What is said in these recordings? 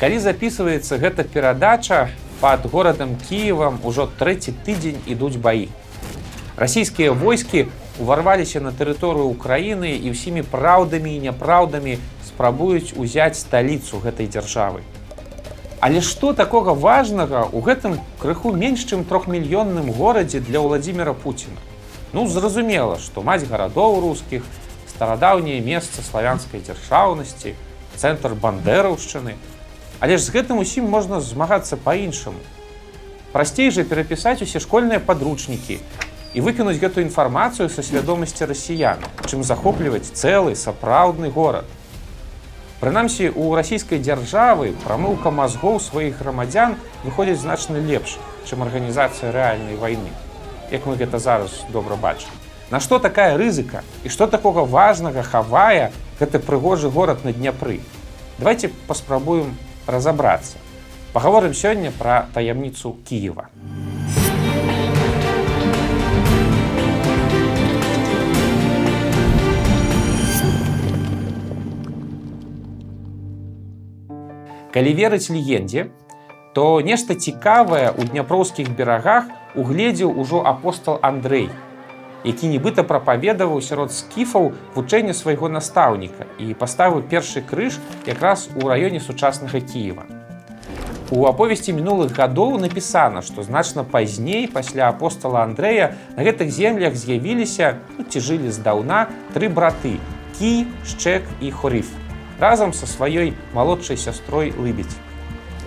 Калі записывается гэта перадача под горадам Киевам ужо трэці тыдзень ідуць баі. Расійскія войскі уварваліся на тэрыторыю Украіны і ўсімі праўдамі і няпраўдамі спрабуюць узяць сталіцу гэтай дзяржавы. Але што такога важнага ў гэтым крыху менш чым трохмільённым горадзе для Владдзіра Пуціна? Ну зразумела, што маць гарадоў рускіх, старадаўняе месца славянскай дзяржаўнасці, цэнтр бандераўшчыны. Але ж з гэтым усім можна змагацца па-іншаму. Прасцей жа перапісаць усе школьныя падручнікі і выкінуць гэтую інфармацыю са свядомасці расіян, чым захопліваць цэлы сапраўдны горад. Прынамсі, у расійскай дзяржавы прамыўка мазгоў сваіх грамадзян выходзіць значна лепш, чым арганізацыя рэальнай вайны. Як мы гэта зараз добра бачым. Нашто такая рызыка і што такога важнага хавае гэты прыгожы горад на дняпры. Давайте паспрабуем разабрацца. Пагаворым сёння пра таямніцу Киева. Калі верыць легендзе, то нешта цікавае ў дняпроўскіх берагах угледзеў ужо апостол Андрей, які нібыта прапаведаваў сярод скіфаў вучэння свайго настаўніка і паставіў першы крыж якраз у раёне сучаснага Киева. У аповесці мінулых гадоў напісана, што значна пазней пасля апостола Андрэя на гэтых землях з'явіліся ну, ці жылі здаўна тры браты: Кі, шчэк і хорыф разам са сваёй малодшай сястрой лыбіць.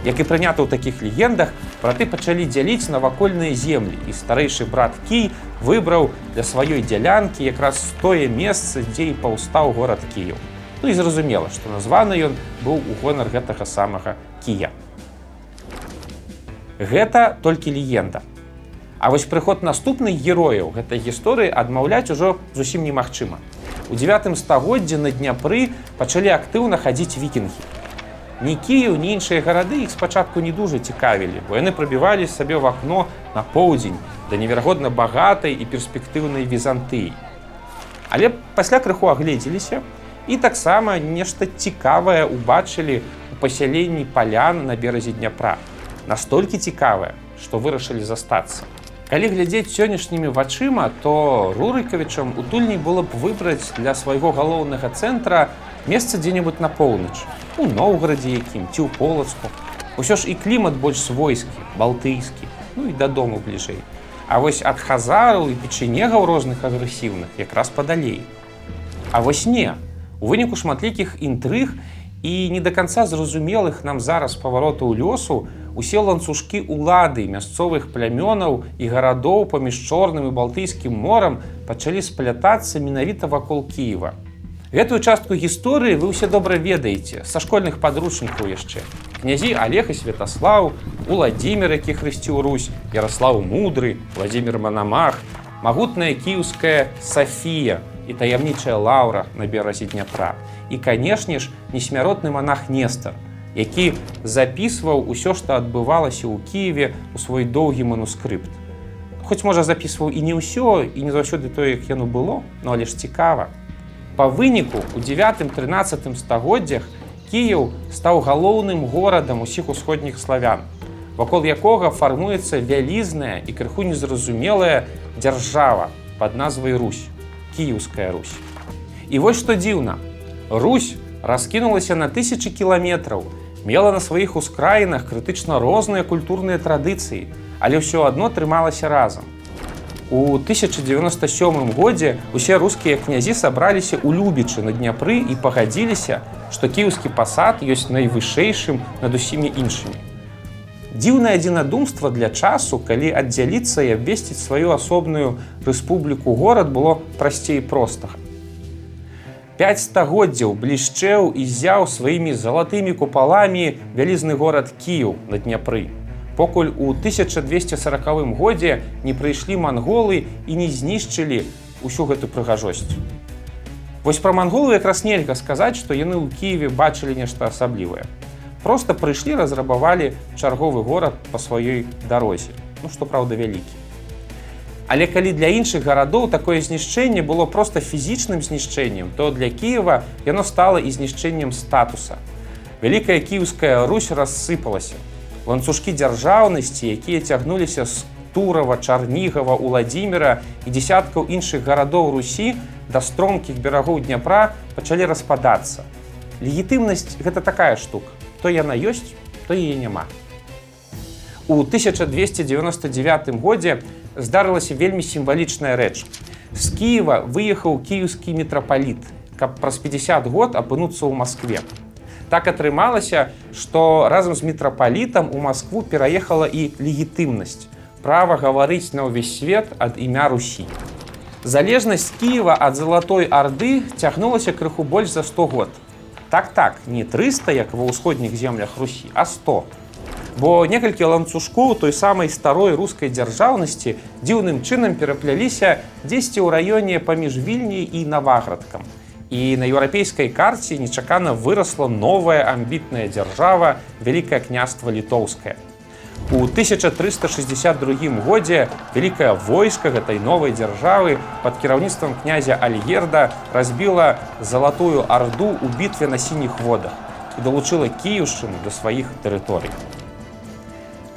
Як і прынята ў такіх легендах, браты пачалі дзяліць навакольныя землі і старэйшы брат Кій выбраў для сваёй дзялянкі якраз тое месца, дзе і паўстаў горад Кіяў. Ну і зразумела, што названы ён быў у гонар гэтага самага кія. Гэта толькі легенда. А вось прыход наступных герояў гэтай гісторыі адмаўляць ужо зусім немагчыма. У девятым стагоддзі на дняпры пачалі актыўна хадзіць вікінгі ні Кіяў, ні іншыя гарады іх спачатку не дужа цікавілі, бо яны прабівалі сабе в акно на поўдзень да неверагодна багатай і перспектыўнай візантыі. Але пасля крыху агледзеліся і таксама нешта цікавае убачылі у пасяленні палян на беразе дняпра. Настолькі цікавае, што вырашылі застацца. Калі глядзець сённяшнімі вачыма, то рурыкавічам утульней было б выбраць для свайго галоўнага цэнтра месца дзе-небудзь на поўнач у Ноўгарадзе якім ці ў полацку. Усё ж і клімат больш свойскі, балтыйскі, ну і дадому бліжэй. А вось ад хазараў і печенегаў розных агрэсіўных якраз падалей. А вось не. У выніку шматлікіх інтрыг і не да канца зразумелых нам зараз паваротаў лёсу усе ланцужкі улады мясцовых плямёнаў і гарадоў паміж чорным і балтыйскім морам пачалі сплятацца менавіта вакол Киева. Гэтую частку гісторыі вы ўсе добра ведаеце са школьных падручнікаў яшчэ. князі Олег і Святаслаў, Уладзімир, які хрысціў Русь, Ярослаў мудры, Владзімир Манамах, магутная кіўская Сафія і таямнічая лаўра на беразе дняпра. І канешне ж, несмяротны манах Нестар, які запісваў усё, што адбывалася ў Киеве у свой доўгі манускрыпт. Хоць можа запісваў і не ўсё і не заўсёды тое, як яно было, но але ж цікава. Па выніку у 9-13 стагоддзях Кіяў стаў галоўным горадам усіх усходніх славян, вакол якога фармуецца вялізная і крыху незразумелая дзяржава под назвай Русь, кіеўская Русь. І вось што дзіўна. Русь раскінулася на тысячи кіламетраў, мела на сваіх ускраінах крытычна розныя культурныя традыцыі, але ўсё адно трымалася разам. У 1097 годзе усе рускія князі сабраліся ў любічы на дняпры і пагадзіліся, што кіеўскі пасад ёсць найвышэйшым над усімі іншымі. Дзіўнае адзінадумства для часу, калі аддзяліцца і абвесціць сваю асобную рэспубліку горад было прасцей простага. Пяць стагоддзяў блішчэў і зяў сваімі залатымі купаламі вялізны горад Кіў на дняпры покуль у 1240 годзе не прыйшлі манголы і не знішчылі ўсю гэту прыгажосць. Вось пра манголу якраз нельга сказаць, што яны ў Киеве бачылі нешта асаблівае. Просто прыйшлі, разрабавалі чарговы горад па сваёй дарозе, ну што праўда вялікі. Але калі для іншых гарадоў такое знішчэнне было проста фізічным знішчэннем, то для Киева яно стала і знішчэннем статуса. Вялікая кіўская Русь рассыпалася. Ланцужкі дзяржаўнасці, якія цягнуліся з Турава, Чарнігава, Уладзіміра і дзясяткаў іншых гарадоў Русі да стромкіх берагоў Дняпра пачалі распадацца. Легітымнасць гэта такая штука. То яна ёсць, то яе няма. У 1299 годзе здарылася вельмі сімвалічная рэч. З Кіева выехаў кіеўскі мітрапаліт, каб праз 50 год апынуцца ў Маскве. Так атрымалася, што разам з мітрапалітам у Маскву пераехала і легітымнасць права гаварыць на ўвесь свет ад імя Русі. Залежнасць Кіева ад залатой арды цягнулася крыху больш за 100 год. Так так, не 300, як ва ўсходніх землях Русі, а 100. Бо некалькі ланцужкоў той самай старой рускай дзяржаўнасці дзіўным чынам перапляліся дзесьці ў раёне паміж вільняй і наваградкам. І на еўрапейскай карце нечакана вырасла новая амбітная дзяржава вялікае княства літоўскае. У 1362 годзе вялікае войска гэтай новай дзяржавы пад кіраўніцтвам князя Альгерда разбіла залатую арду ў бітве на сініх водах і далучыла кіюшчыну да сваіх тэрыторый.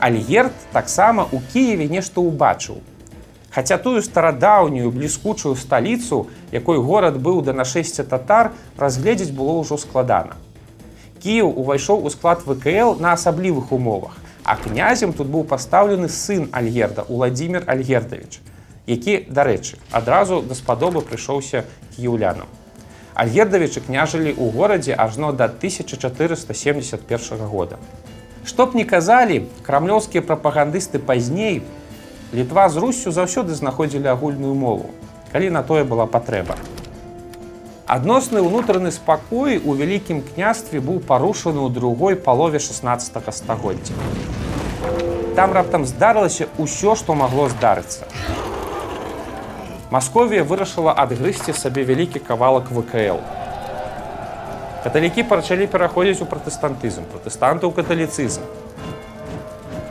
Альгерд таксама ў Кіеве нешта ўбачыў. Хаця тую старадаўнюю бліскучую сталіцу, якой горад быў да нашэсця татар, разгледзець было ўжо складана. Кіев увайшоў у склад ВКЛ на асаблівых умовах А князем тут быў пастаўлены сын Альгерда Уладзімир Альгердавіч, які, дарэчы, адразу даспадобы прыйшоўся кіўлянам. Альгердавічы княжылі ў горадзе ажно да 1471 года. Што б не казалі, крамлёўскія прапагандысты пазней, літва з Руссю заўсёды знаходзілі агульную мову, калі на тое была патрэба. Адносны ўнутраны спакой у вялікім княстве быў парушаны ў другой палове 16 стагоддзя. Там раптам здарылася ўсё, што магло здарыцца. Масковія вырашыла адгрысці сабе вялікі кавалак ВКЛ. Каталікі пачалі пераходзіць у пратэстантызм, пратэстанты ў каталіцызм.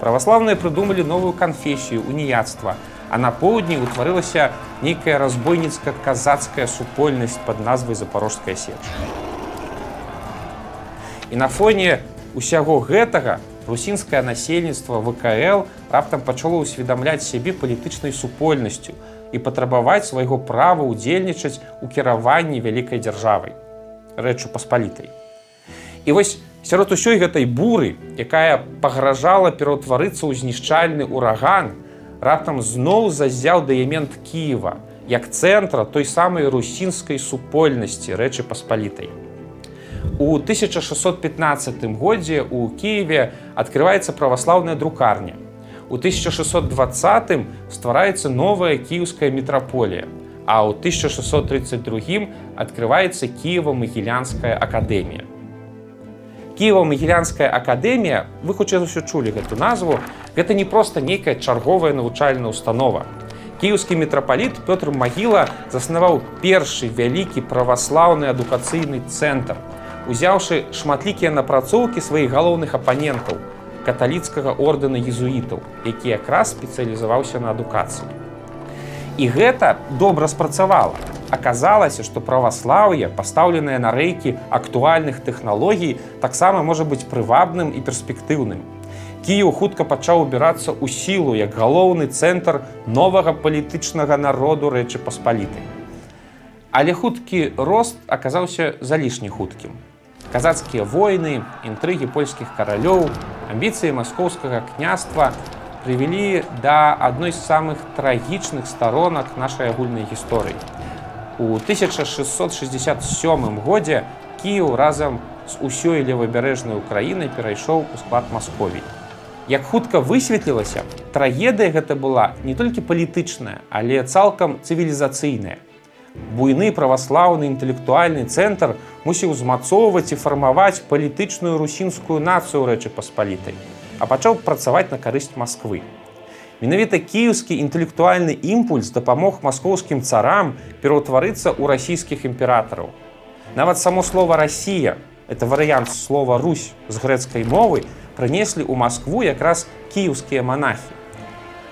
Праваслаўныя прыдумалі новую канфесію, уніяцтва, а на поўдні ўтварылася нейкая разбойніцка-казацкая супольнасць под назвай запорожская сеч. І на фоне усяго гэтага русінскае насельніцтва ВКЛ раптам пачало ўсведамляць сябе палітычнай супольнасцю і патрабаваць свайго права ўдзельнічаць у кіраванні вялікай дзяржавай рэчу паспалітай. І вось сярод усёй гэтай буры, якая пагражала пераўтварыцца ў знішчальны ураган, раптам зноў зазяў дыямент Кіева як цэнтра той самай русінскай супольнасці рэчы паспалітай. У 1615 годзе у Киеве открываецца праваслаўная друкарня. У 1620 ствараецца новая кіеўская метраполія, а ў 1632 открываецца Киева-магілянская акадэмія. Кіева-магілянская акадэмія, вы хутчэй ўсё чулі гэту назву, гэта не проста нейкая чарговая навучальная установа. Кіеўскі мітрапаліт Пётр Магіла заснаваў першы вялікі праваслаўны адукацыйны цэнтр, узяўшы шматлікія напрацоўкі сваіх галоўных апанентаў каталіцкага ордэна езуітаў, які якраз спецыялізаваўся на адукацыі. І гэта добра спрацавала аказалася, што праваслаўе, пастаўленае на рэйкі актуальных тэхналогій, таксама можа быць прывабным і перспектыўным. Кіеў хутка пачаў убірацца ў сілу як галоўны цэнтр новага палітычнага народу рэчы паспалітай. Але хуткі рост аказаўся залішне хуткім. Казацкія войны, інтрыгі польскіх каралёў, амбіцыі маскоўскага княства прывялі да адной з самых трагічных старонак нашай агульнай гісторыі. У 1667 годзе Кіў разам з усёй левабярэжнай Украінай перайшоў у склад Масковій. Як хутка высветлілася, трагедыя гэта была не толькі палітычная, але цалкам цывілізацыйная. Буйны праваслаўны інтэлектуальны цэнтр мусіў узмацоўваць і фармаваць палітычную русінскую нацыю рэчы паспалітай, а пачаў працаваць на карысць Масквы. Менавіта кіеўскі інтэлектуальны імпульс дапамог маскоўскім царам пераўтварыцца ў расійскіх імператараў. Нават само слова Расія, это варыянт слова Русь з грэцкай мовы прынеслі ў Маскву якраз кіеўскія манахі.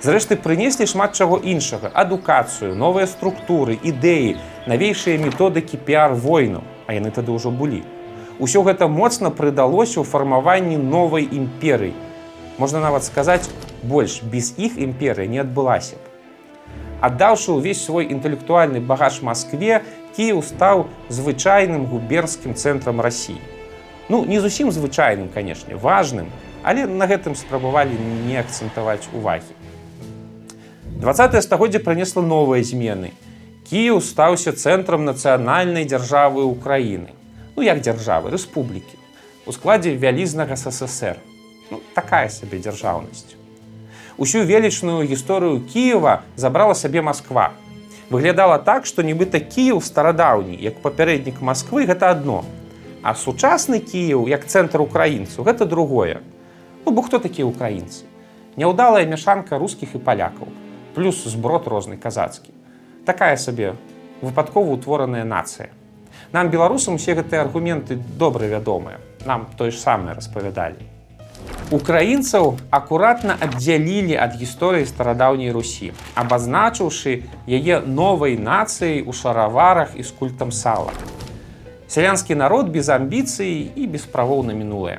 Зрэшты прынеслі шмат чаго іншага, адукацыю, новыя структуры, ідэі, навейшыя методыкі піар войну, а яны тады ўжо былі. Усё гэта моцна прыдалося ў фармаванні новай імперыі. Можна нават сказаць, больш без іх імперыя не адбылася б. Аддаўшы ўвесь свой інтэлектуальны багаж Маскве, Кіў стаў звычайным губернскім цэнтрам рассіі. Ну не зусім звычайным, канешне, важным, але на гэтым спрабавалі не акцэнтаваць увагі. 20 стагоддзя прынесла новыя змены. Кіў стаўся цэнтрам нацыянальнай дзяржавы ўкраіны. Ну як дзяржавы, рэспублікі, у складзе вялізнага ССР. Ну, такая сабе дзяржаўнасць. Усю велічную гісторыю Кіева забрала сабе Масква. Выглядала так, што нібыта Кіеў старадаўні, як папярэднік Масквы гэта адно. А сучасны Кіеў як цэнтр украінцаў гэта другое. Ну бо хто такія украінцы? Няўдалая мяшанка рускіх і палякаў, плюс зброд розны казацкі. Такая сабе выпадкова утвораная нацыя. Нам беларусам усе гэтыя аргументы добра вядомыя. Нам тое ж самае распавядалі. Украінцаў акуратна аддзялілі ад гісторыі старадаўняй Русі, абазначыўшы яе новай нацыяй у шараварах і з культам сала. Сялянскі народ без амбіцыі і без правоў на мінулае.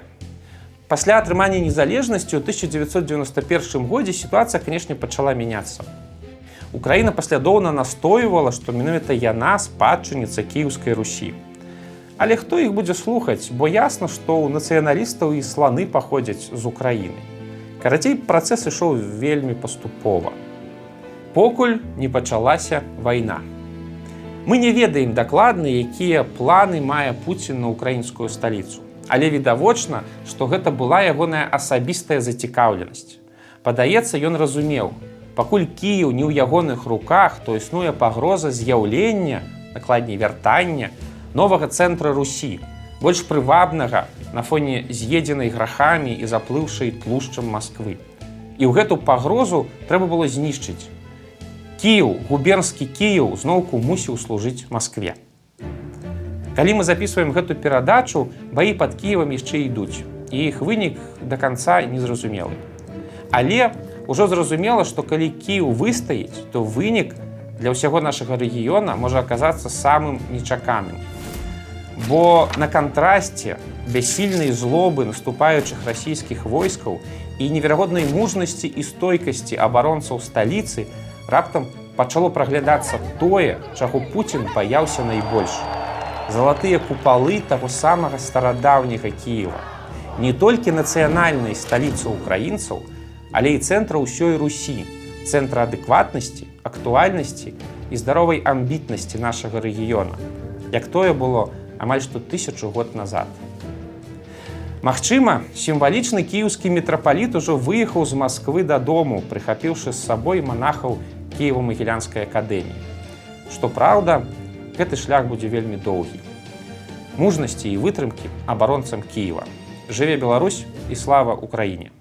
Пасля атрымання незалежнасці ў 1991 годзе сітуацыя, канешне, пачала мяняцца. Украіна паслядоўна настойвала, што менавіта яна спадчыніца кіеўскай Русі. Але хто іх будзе слухаць, бо ясна, што ў нацыяналістаў і сланы паходзяць з Украіны. Карацей, працэс ішоў вельмі паступова. Покуль не пачалася вайна. Мы не ведаем дакладна, якія планы мае Пуін на украінскую сталіцу але відавочна, што гэта была ягоная асабістая зацікаўленасць. Падаецца, ён разумеў, пакуль Кіеў не ў ягоных руках, то існуе пагроза з'яўлення, накладней вяртання новага цэнтра Русі, больш прывабнага на фоне з'едзенай грахамі і заплыўшай тлушчам Масквы. І ў гэту пагрозу трэба было знішчыць. Кіеў, губернскі Кіеў зноўку мусіў служыць Маскве. Калі мы записываем гэту перадачу, баі пад Кіевам яшчэ ідуць. І іх вынік да канца незразумелы. Але ўжо зразумела, што калі Кіў выстаіць, то вынік для ўсяго нашага рэгіёна можа аказацца самым нечаканым. Бо на кантрасце бяссільнай злобы наступаючых расійскіх войскаў і неверагоднай мужнасці і стойкасці абаронцаў сталіцы раптам пачало праглядацца тое, чаго Пуін баяўся найбольш залатыя купалы таго самага старадаўняга Кіева. Не толькі нацыянальнай сталіцы украінцаў, але і цэнтра ўсёй Русі, цэнтра адэкватнасці, актуальнасці і здаровай амбітнасці нашага рэгіёна, як тое было амаль што тысячу год назад. Магчыма, сімвалічны кіеўскі мітрапаліт ужо выехаў з Масквы дадому, прыхапіўшы з сабой манахаў кіева-магілянскай акадэміі. Што праўда, гэты шлях будзе вельмі доўгі. Мужнасці і вытрымкі абаронцам Кіева. Жыве Беларусь і слава ўкраіне.